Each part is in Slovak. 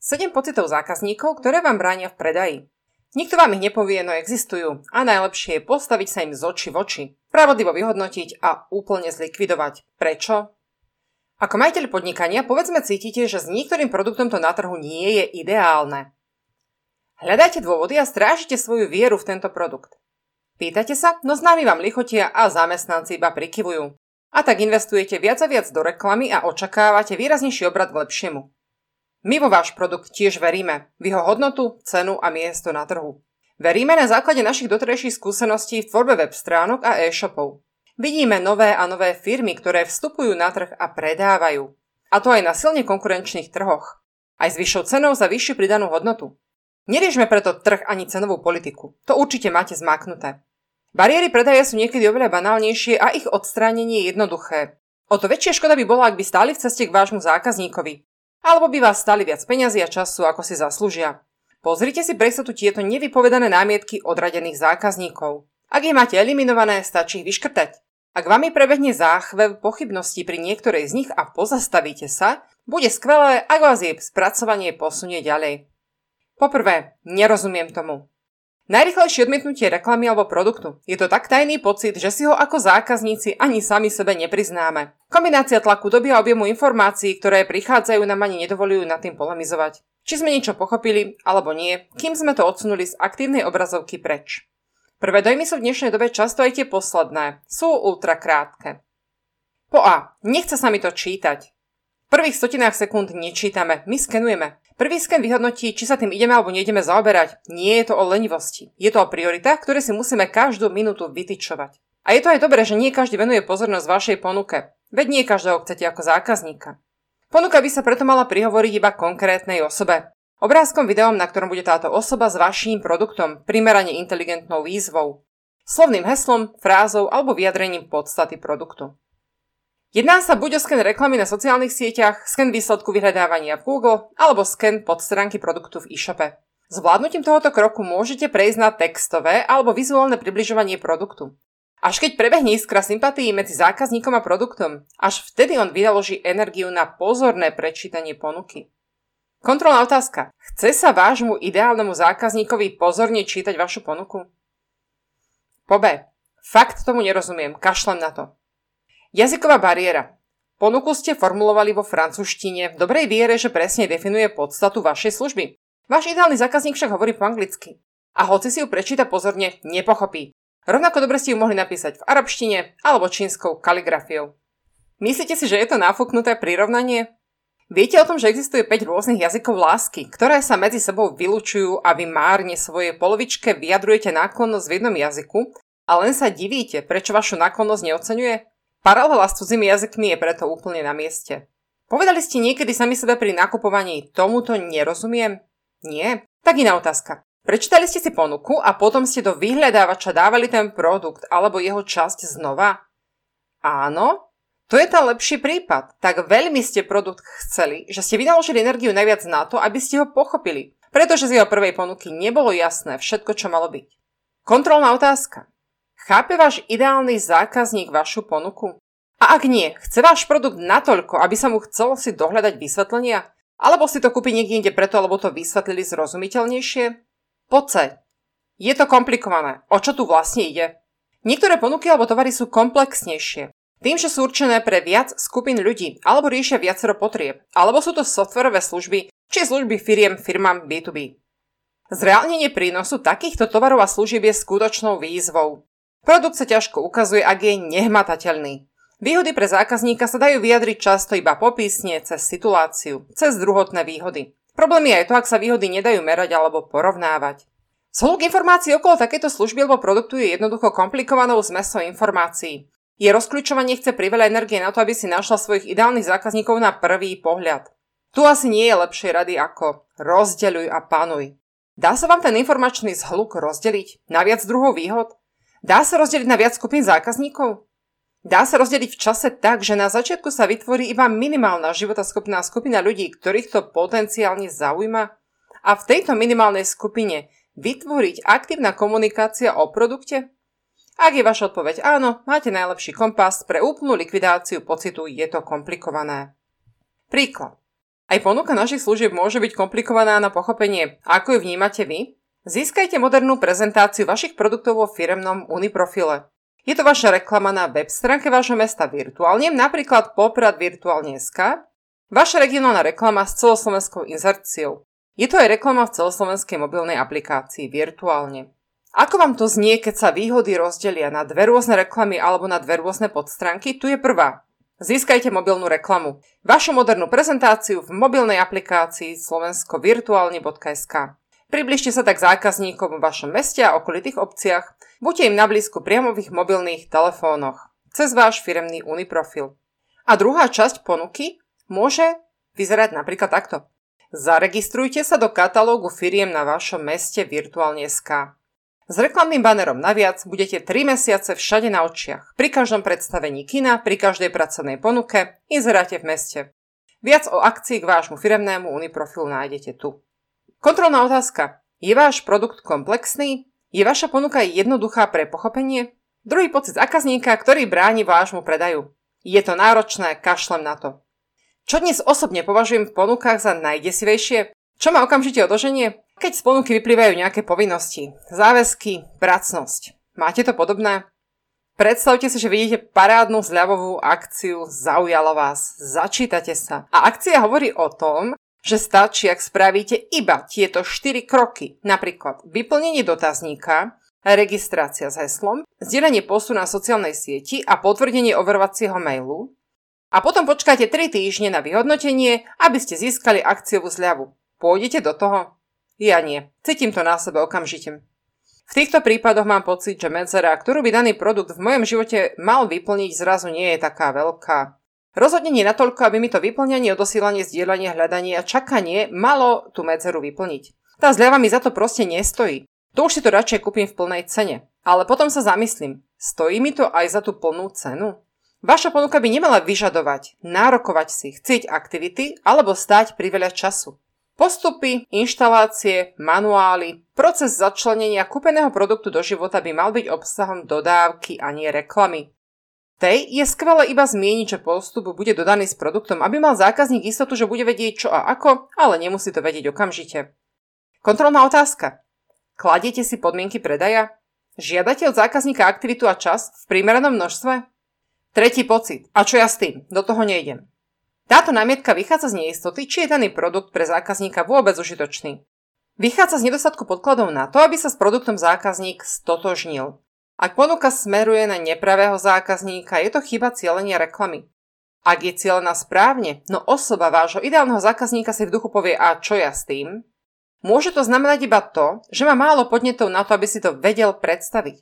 7 pocitov zákazníkov, ktoré vám bránia v predaji. Nikto vám ich nepovie, no existujú a najlepšie je postaviť sa im z oči v oči, spravodlivo vyhodnotiť a úplne zlikvidovať. Prečo? Ako majiteľ podnikania povedzme cítite, že s niektorým produktom to na trhu nie je ideálne. Hľadajte dôvody a strážite svoju vieru v tento produkt. Pýtate sa, no známi vám lichotia a zamestnanci iba prikyvujú. A tak investujete viac a viac do reklamy a očakávate výraznejší obrad k lepšiemu. My vo váš produkt tiež veríme, v jeho hodnotu, cenu a miesto na trhu. Veríme na základe našich doterajších skúseností v tvorbe web stránok a e-shopov. Vidíme nové a nové firmy, ktoré vstupujú na trh a predávajú. A to aj na silne konkurenčných trhoch. Aj s vyššou cenou za vyššiu pridanú hodnotu. Neriešme preto trh ani cenovú politiku. To určite máte zmáknuté. Bariéry predaja sú niekedy oveľa banálnejšie a ich odstránenie je jednoduché. O to väčšia škoda by bola, ak by stáli v ceste k vášmu zákazníkovi. Alebo by vás stali viac peňazí a času, ako si zaslúžia. Pozrite si pre tu tieto nevypovedané námietky odradených zákazníkov. Ak ich máte eliminované, stačí ich vyškrtať. Ak vami prebehne záchvev pochybností pri niektorej z nich a pozastavíte sa, bude skvelé, ak vás jej spracovanie posunie ďalej. Poprvé, nerozumiem tomu. Najrychlejšie odmietnutie reklamy alebo produktu. Je to tak tajný pocit, že si ho ako zákazníci ani sami sebe nepriznáme. Kombinácia tlaku doby a objemu informácií, ktoré prichádzajú, nám ani nedovolujú nad tým polemizovať. Či sme niečo pochopili, alebo nie, kým sme to odsunuli z aktívnej obrazovky preč. Prvé dojmy sú v dnešnej dobe často aj tie posledné. Sú ultra krátke. Po A. Nechce sa mi to čítať. V prvých stotinách sekúnd nečítame, my skenujeme. Prvý sken vyhodnotí, či sa tým ideme alebo neideme zaoberať. Nie je to o lenivosti. Je to o prioritách, ktoré si musíme každú minútu vytyčovať. A je to aj dobré, že nie každý venuje pozornosť vašej ponuke. Veď nie každého chcete ako zákazníka. Ponuka by sa preto mala prihovoriť iba konkrétnej osobe. Obrázkom, videom, na ktorom bude táto osoba s vaším produktom, primerane inteligentnou výzvou. Slovným heslom, frázou alebo vyjadrením podstaty produktu. Jedná sa buď o sken reklamy na sociálnych sieťach, sken výsledku vyhľadávania v Google alebo sken stránky produktu v e-shope. Zvládnutím tohoto kroku môžete prejsť na textové alebo vizuálne približovanie produktu. Až keď prebehne iskra sympatí medzi zákazníkom a produktom, až vtedy on vynaloží energiu na pozorné prečítanie ponuky. Kontrolná otázka. Chce sa vášmu ideálnemu zákazníkovi pozorne čítať vašu ponuku? Po B. Fakt tomu nerozumiem, kašlem na to. Jazyková bariéra. Ponuku ste formulovali vo francúzštine v dobrej viere, že presne definuje podstatu vašej služby. Váš ideálny zákazník však hovorí po anglicky. A hoci si ju prečíta pozorne, nepochopí. Rovnako dobre ste ju mohli napísať v arabštine alebo čínskou kaligrafiou. Myslíte si, že je to náfuknuté prirovnanie? Viete o tom, že existuje 5 rôznych jazykov lásky, ktoré sa medzi sebou vylúčujú a vy márne svojej polovičke vyjadrujete náklonnosť v jednom jazyku a len sa divíte, prečo vašu náklonnosť neocenuje? Paralela s cudzými jazykmi je preto úplne na mieste. Povedali ste niekedy sami sebe pri nakupovaní tomuto nerozumiem? Nie? Tak iná otázka. Prečítali ste si ponuku a potom ste do vyhľadávača dávali ten produkt alebo jeho časť znova? Áno? To je ten lepší prípad. Tak veľmi ste produkt chceli, že ste vynaložili energiu najviac na to, aby ste ho pochopili. Pretože z jeho prvej ponuky nebolo jasné všetko, čo malo byť. Kontrolná otázka. Chápe váš ideálny zákazník vašu ponuku? A ak nie, chce váš produkt natoľko, aby sa mu chcelo si dohľadať vysvetlenia? Alebo si to kúpi niekde inde preto, lebo to vysvetlili zrozumiteľnejšie? Poce. Je to komplikované. O čo tu vlastne ide? Niektoré ponuky alebo tovary sú komplexnejšie. Tým, že sú určené pre viac skupín ľudí, alebo riešia viacero potrieb, alebo sú to softverové služby, či služby firiem firmám B2B. Zreálnenie prínosu takýchto tovarov a služieb je skutočnou výzvou. Produkt sa ťažko ukazuje, ak je nehmatateľný. Výhody pre zákazníka sa dajú vyjadriť často iba popisne, cez situáciu, cez druhotné výhody. Problém je aj to, ak sa výhody nedajú merať alebo porovnávať. Zhluk informácií okolo takéto služby alebo produktu je jednoducho komplikovanou zmesou informácií. Je rozkľúčovanie chce priveľa energie na to, aby si našla svojich ideálnych zákazníkov na prvý pohľad. Tu asi nie je lepšej rady ako rozdeľuj a panuj. Dá sa vám ten informačný zhluk rozdeliť na viac druhov výhod? Dá sa rozdeliť na viac skupín zákazníkov? Dá sa rozdeliť v čase tak, že na začiatku sa vytvorí iba minimálna životaschopná skupina ľudí, ktorých to potenciálne zaujíma? A v tejto minimálnej skupine vytvoriť aktívna komunikácia o produkte? Ak je vaša odpoveď áno, máte najlepší kompas pre úplnú likvidáciu pocitu je to komplikované. Príklad. Aj ponuka našich služieb môže byť komplikovaná na pochopenie, ako ju vnímate vy. Získajte modernú prezentáciu vašich produktov vo firemnom Uniprofile. Je to vaša reklama na web stránke vášho mesta virtuálne, napríklad Poprad virtuálne.sk, vaša regionálna reklama s celoslovenskou inzerciou. Je to aj reklama v celoslovenskej mobilnej aplikácii virtuálne. Ako vám to znie, keď sa výhody rozdelia na dve rôzne reklamy alebo na dve rôzne podstránky? Tu je prvá. Získajte mobilnú reklamu. Vašu modernú prezentáciu v mobilnej aplikácii slovenskovirtuálne.sk. Približte sa tak zákazníkom v vašom meste a okolitých obciach. Buďte im na blízku priamo v ich mobilných telefónoch. Cez váš firemný Uniprofil. A druhá časť ponuky môže vyzerať napríklad takto. Zaregistrujte sa do katalógu firiem na vašom meste virtuálne.sk. S reklamným banerom naviac budete 3 mesiace všade na očiach, pri každom predstavení kina, pri každej pracovnej ponuke, inzeráte v meste. Viac o akcii k vášmu firemnému Uniprofilu nájdete tu. Kontrolná otázka. Je váš produkt komplexný? Je vaša ponuka jednoduchá pre pochopenie? Druhý pocit zákazníka, ktorý bráni vášmu predaju. Je to náročné, kašlem na to. Čo dnes osobne považujem v ponukách za najdesivejšie? Čo ma okamžite odoženie? Keď z ponuky vyplývajú nejaké povinnosti, záväzky, pracnosť. Máte to podobné? Predstavte si, že vidíte parádnu zľavovú akciu, zaujalo vás, začítate sa. A akcia hovorí o tom, že stačí, ak spravíte iba tieto 4 kroky. Napríklad vyplnenie dotazníka, registrácia s heslom, zdieľanie postu na sociálnej sieti a potvrdenie overovacieho mailu. A potom počkáte 3 týždne na vyhodnotenie, aby ste získali akciovú zľavu. Pôjdete do toho? Ja nie. Cítim to na sebe okamžite. V týchto prípadoch mám pocit, že medzera, ktorú by daný produkt v mojom živote mal vyplniť, zrazu nie je taká veľká. Rozhodne nie natoľko, aby mi to vyplňanie, odosílanie, zdieľanie, hľadanie a čakanie malo tú medzeru vyplniť. Tá zľava mi za to proste nestojí. To už si to radšej kúpim v plnej cene. Ale potom sa zamyslím, stojí mi to aj za tú plnú cenu? Vaša ponuka by nemala vyžadovať, nárokovať si, chcieť aktivity alebo stať priveľa času. Postupy, inštalácie, manuály, proces začlenenia kúpeného produktu do života by mal byť obsahom dodávky a nie reklamy. Tej je skvelé iba zmieniť, že postup bude dodaný s produktom, aby mal zákazník istotu, že bude vedieť čo a ako, ale nemusí to vedieť okamžite. Kontrolná otázka. Kladiete si podmienky predaja? Žiadate od zákazníka aktivitu a čas v primeranom množstve? Tretí pocit. A čo ja s tým? Do toho nejdem. Táto námietka vychádza z neistoty, či je daný produkt pre zákazníka vôbec užitočný. Vychádza z nedostatku podkladov na to, aby sa s produktom zákazník stotožnil. Ak ponuka smeruje na nepravého zákazníka, je to chyba cieľenia reklamy. Ak je cieľená správne, no osoba vášho ideálneho zákazníka si v duchu povie a čo ja s tým, môže to znamenať iba to, že má málo podnetov na to, aby si to vedel predstaviť.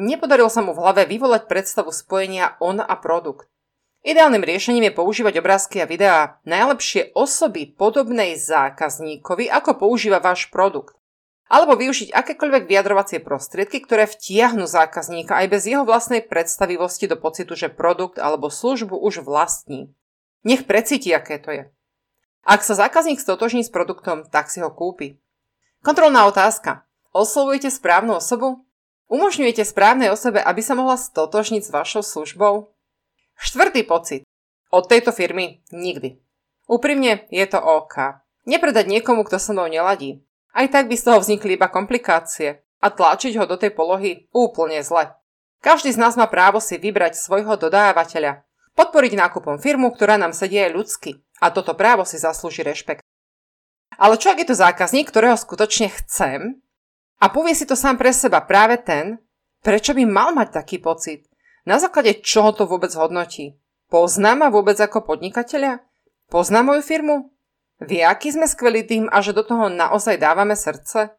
Nepodarilo sa mu v hlave vyvolať predstavu spojenia on a produkt. Ideálnym riešením je používať obrázky a videá najlepšie osoby podobnej zákazníkovi, ako používa váš produkt. Alebo využiť akékoľvek vyjadrovacie prostriedky, ktoré vtiahnu zákazníka aj bez jeho vlastnej predstavivosti do pocitu, že produkt alebo službu už vlastní. Nech precíti, aké to je. Ak sa zákazník stotožní s produktom, tak si ho kúpi. Kontrolná otázka. Oslovujete správnu osobu? Umožňujete správnej osobe, aby sa mohla stotožniť s vašou službou? Štvrtý pocit. Od tejto firmy nikdy. Úprimne je to OK. Nepredať niekomu, kto so mnou neladí. Aj tak by z toho vznikli iba komplikácie a tlačiť ho do tej polohy úplne zle. Každý z nás má právo si vybrať svojho dodávateľa. Podporiť nákupom firmu, ktorá nám sedie aj ľudsky. A toto právo si zaslúži rešpekt. Ale čo ak je to zákazník, ktorého skutočne chcem a povie si to sám pre seba práve ten, prečo by mal mať taký pocit? Na základe čoho to vôbec hodnotí? Pozná ma vôbec ako podnikateľa? Pozná moju firmu? Vie, aký sme skvelí tým a že do toho naozaj dávame srdce?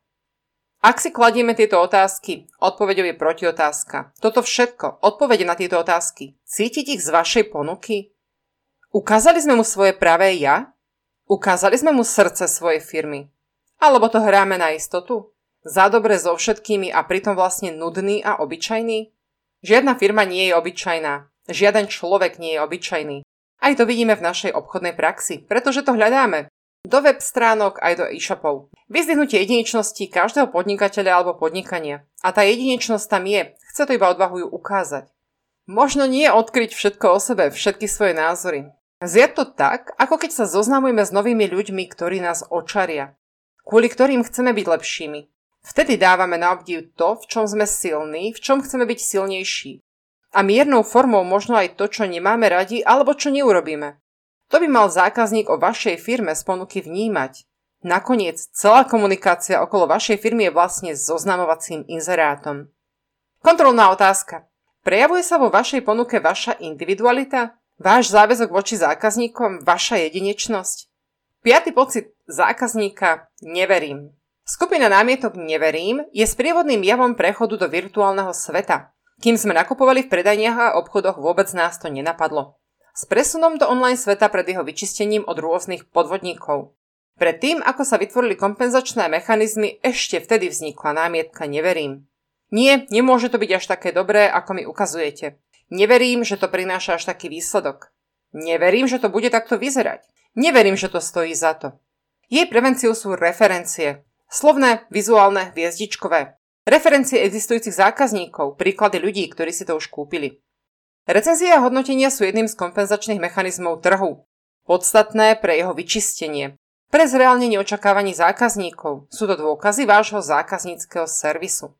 Ak si kladieme tieto otázky, odpovedou je protiotázka. Toto všetko, odpovede na tieto otázky, cítiť ich z vašej ponuky? Ukázali sme mu svoje pravé ja? Ukázali sme mu srdce svojej firmy? Alebo to hráme na istotu? Za dobre so všetkými a pritom vlastne nudný a obyčajný? Žiadna firma nie je obyčajná. Žiaden človek nie je obyčajný. Aj to vidíme v našej obchodnej praxi, pretože to hľadáme. Do web stránok aj do e-shopov. Vyzdvihnutie jedinečnosti každého podnikateľa alebo podnikania. A tá jedinečnosť tam je. Chce to iba odvahu ju ukázať. Možno nie odkryť všetko o sebe, všetky svoje názory. Zjať to tak, ako keď sa zoznamujeme s novými ľuďmi, ktorí nás očaria, kvôli ktorým chceme byť lepšími. Vtedy dávame na obdiv to, v čom sme silní, v čom chceme byť silnejší. A miernou formou možno aj to, čo nemáme radi alebo čo neurobíme. To by mal zákazník o vašej firme z ponuky vnímať. Nakoniec, celá komunikácia okolo vašej firmy je vlastne zoznamovacím inzerátom. Kontrolná otázka. Prejavuje sa vo vašej ponuke vaša individualita? Váš záväzok voči zákazníkom, vaša jedinečnosť. Piatý pocit zákazníka neverím. Skupina námietok neverím je sprievodným javom prechodu do virtuálneho sveta. Kým sme nakupovali v predajniach a obchodoch, vôbec nás to nenapadlo. S presunom do online sveta pred jeho vyčistením od rôznych podvodníkov. Predtým, ako sa vytvorili kompenzačné mechanizmy, ešte vtedy vznikla námietka neverím. Nie, nemôže to byť až také dobré, ako mi ukazujete. Neverím, že to prináša až taký výsledok. Neverím, že to bude takto vyzerať. Neverím, že to stojí za to. Jej prevenciou sú referencie. Slovné, vizuálne, hviezdičkové. Referencie existujúcich zákazníkov, príklady ľudí, ktorí si to už kúpili. Recenzie a hodnotenia sú jedným z kompenzačných mechanizmov trhu. Podstatné pre jeho vyčistenie. Pre zreálne neočakávaní zákazníkov sú to dôkazy vášho zákazníckého servisu.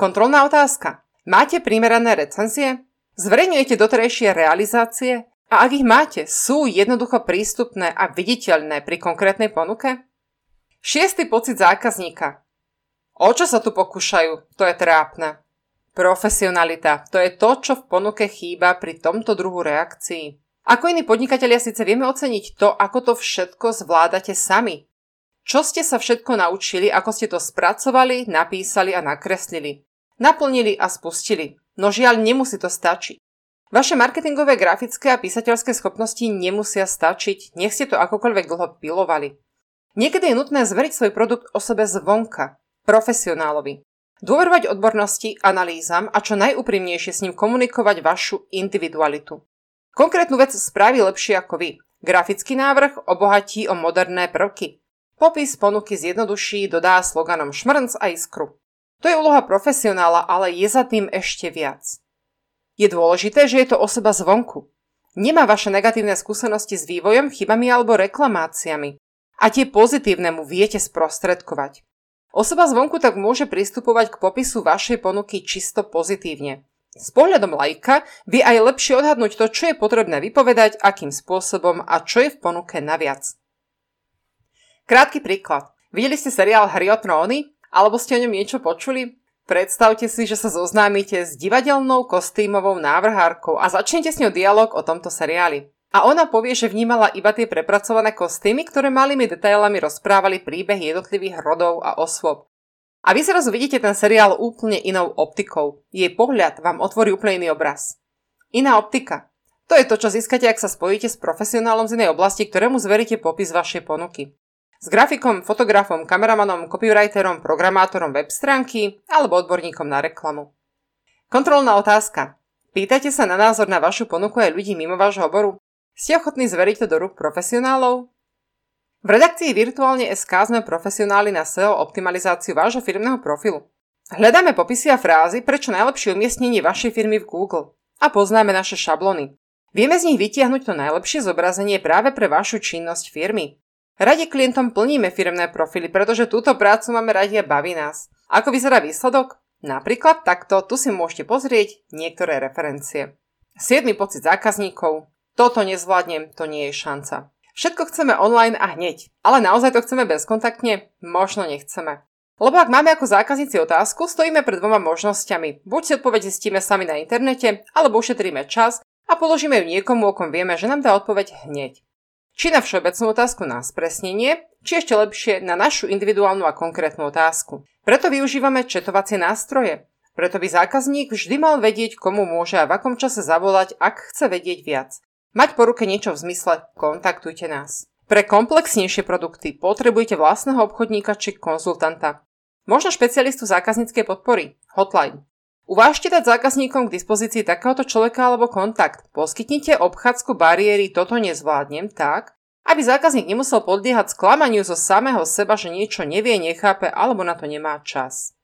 Kontrolná otázka. Máte primerané recenzie? Zverejňujete doterajšie realizácie a ak ich máte, sú jednoducho prístupné a viditeľné pri konkrétnej ponuke? Šiestý pocit zákazníka. O čo sa tu pokúšajú? To je trápne. Profesionalita. To je to, čo v ponuke chýba pri tomto druhu reakcií. Ako iní podnikatelia síce vieme oceniť to, ako to všetko zvládate sami. Čo ste sa všetko naučili, ako ste to spracovali, napísali a nakreslili. Naplnili a spustili. No žiaľ, nemusí to stačiť. Vaše marketingové, grafické a písateľské schopnosti nemusia stačiť, nech ste to akokoľvek dlho pilovali. Niekedy je nutné zveriť svoj produkt o sebe zvonka, profesionálovi. Dôverovať odbornosti, analýzam a čo najúprimnejšie s ním komunikovať vašu individualitu. Konkrétnu vec spraví lepšie ako vy. Grafický návrh obohatí o moderné prvky. Popis ponuky zjednoduší, dodá sloganom šmrnc a iskru. To je úloha profesionála, ale je za tým ešte viac. Je dôležité, že je to osoba zvonku. Nemá vaše negatívne skúsenosti s vývojom, chybami alebo reklamáciami. A tie pozitívne mu viete sprostredkovať. Osoba zvonku tak môže pristupovať k popisu vašej ponuky čisto pozitívne. S pohľadom lajka vie aj lepšie odhadnúť to, čo je potrebné vypovedať, akým spôsobom a čo je v ponuke naviac. Krátky príklad. Videli ste seriál Hry o tróny? Alebo ste o ňom niečo počuli? Predstavte si, že sa zoznámite s divadelnou kostýmovou návrhárkou a začnete s ňou dialog o tomto seriáli. A ona povie, že vnímala iba tie prepracované kostýmy, ktoré malými detailami rozprávali príbeh jednotlivých rodov a osôb. A vy zrazu vidíte ten seriál úplne inou optikou. Jej pohľad vám otvorí úplne iný obraz. Iná optika. To je to, čo získate, ak sa spojíte s profesionálom z inej oblasti, ktorému zveríte popis vašej ponuky. S grafikom, fotografom, kameramanom, copywriterom, programátorom web stránky alebo odborníkom na reklamu. Kontrolná otázka. Pýtate sa na názor na vašu ponuku aj ľudí mimo vášho oboru? Ste ochotní zveriť to do rúk profesionálov? V redakcii Virtuálne SK sme profesionáli na SEO optimalizáciu vášho firmného profilu. Hľadáme popisy a frázy, prečo najlepšie umiestnenie vašej firmy v Google. A poznáme naše šablony. Vieme z nich vytiahnuť to najlepšie zobrazenie práve pre vašu činnosť firmy. Radi klientom plníme firmné profily, pretože túto prácu máme radi a baví nás. Ako vyzerá výsledok? Napríklad takto, tu si môžete pozrieť niektoré referencie. 7. pocit zákazníkov. Toto nezvládnem, to nie je šanca. Všetko chceme online a hneď, ale naozaj to chceme bezkontaktne? Možno nechceme. Lebo ak máme ako zákazníci otázku, stojíme pred dvoma možnosťami. Buď si odpoveď zistíme sami na internete, alebo ušetríme čas a položíme ju niekomu, o kom vieme, že nám dá odpoveď hneď. Či na všeobecnú otázku na spresnenie, či ešte lepšie na našu individuálnu a konkrétnu otázku. Preto využívame četovacie nástroje. Preto by zákazník vždy mal vedieť, komu môže a v akom čase zavolať, ak chce vedieť viac. Mať po ruke niečo v zmysle kontaktujte nás. Pre komplexnejšie produkty potrebujete vlastného obchodníka či konzultanta. Možno špecialistu zákazníckej podpory, hotline. Uvážte dať zákazníkom k dispozícii takéhoto človeka alebo kontakt. Poskytnite obchádzku bariéry toto nezvládnem tak, aby zákazník nemusel podliehať sklamaniu zo samého seba, že niečo nevie, nechápe alebo na to nemá čas.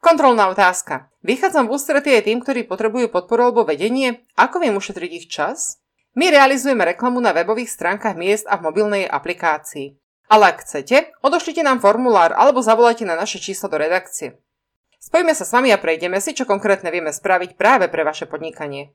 Kontrolná otázka. Vychádzam v ústretí aj tým, ktorí potrebujú podporu alebo vedenie. Ako viem ušetriť ich čas? My realizujeme reklamu na webových stránkach miest a v mobilnej aplikácii. Ale ak chcete, odošlite nám formulár alebo zavolajte na naše číslo do redakcie. Spojíme sa s vami a prejdeme si, čo konkrétne vieme spraviť práve pre vaše podnikanie.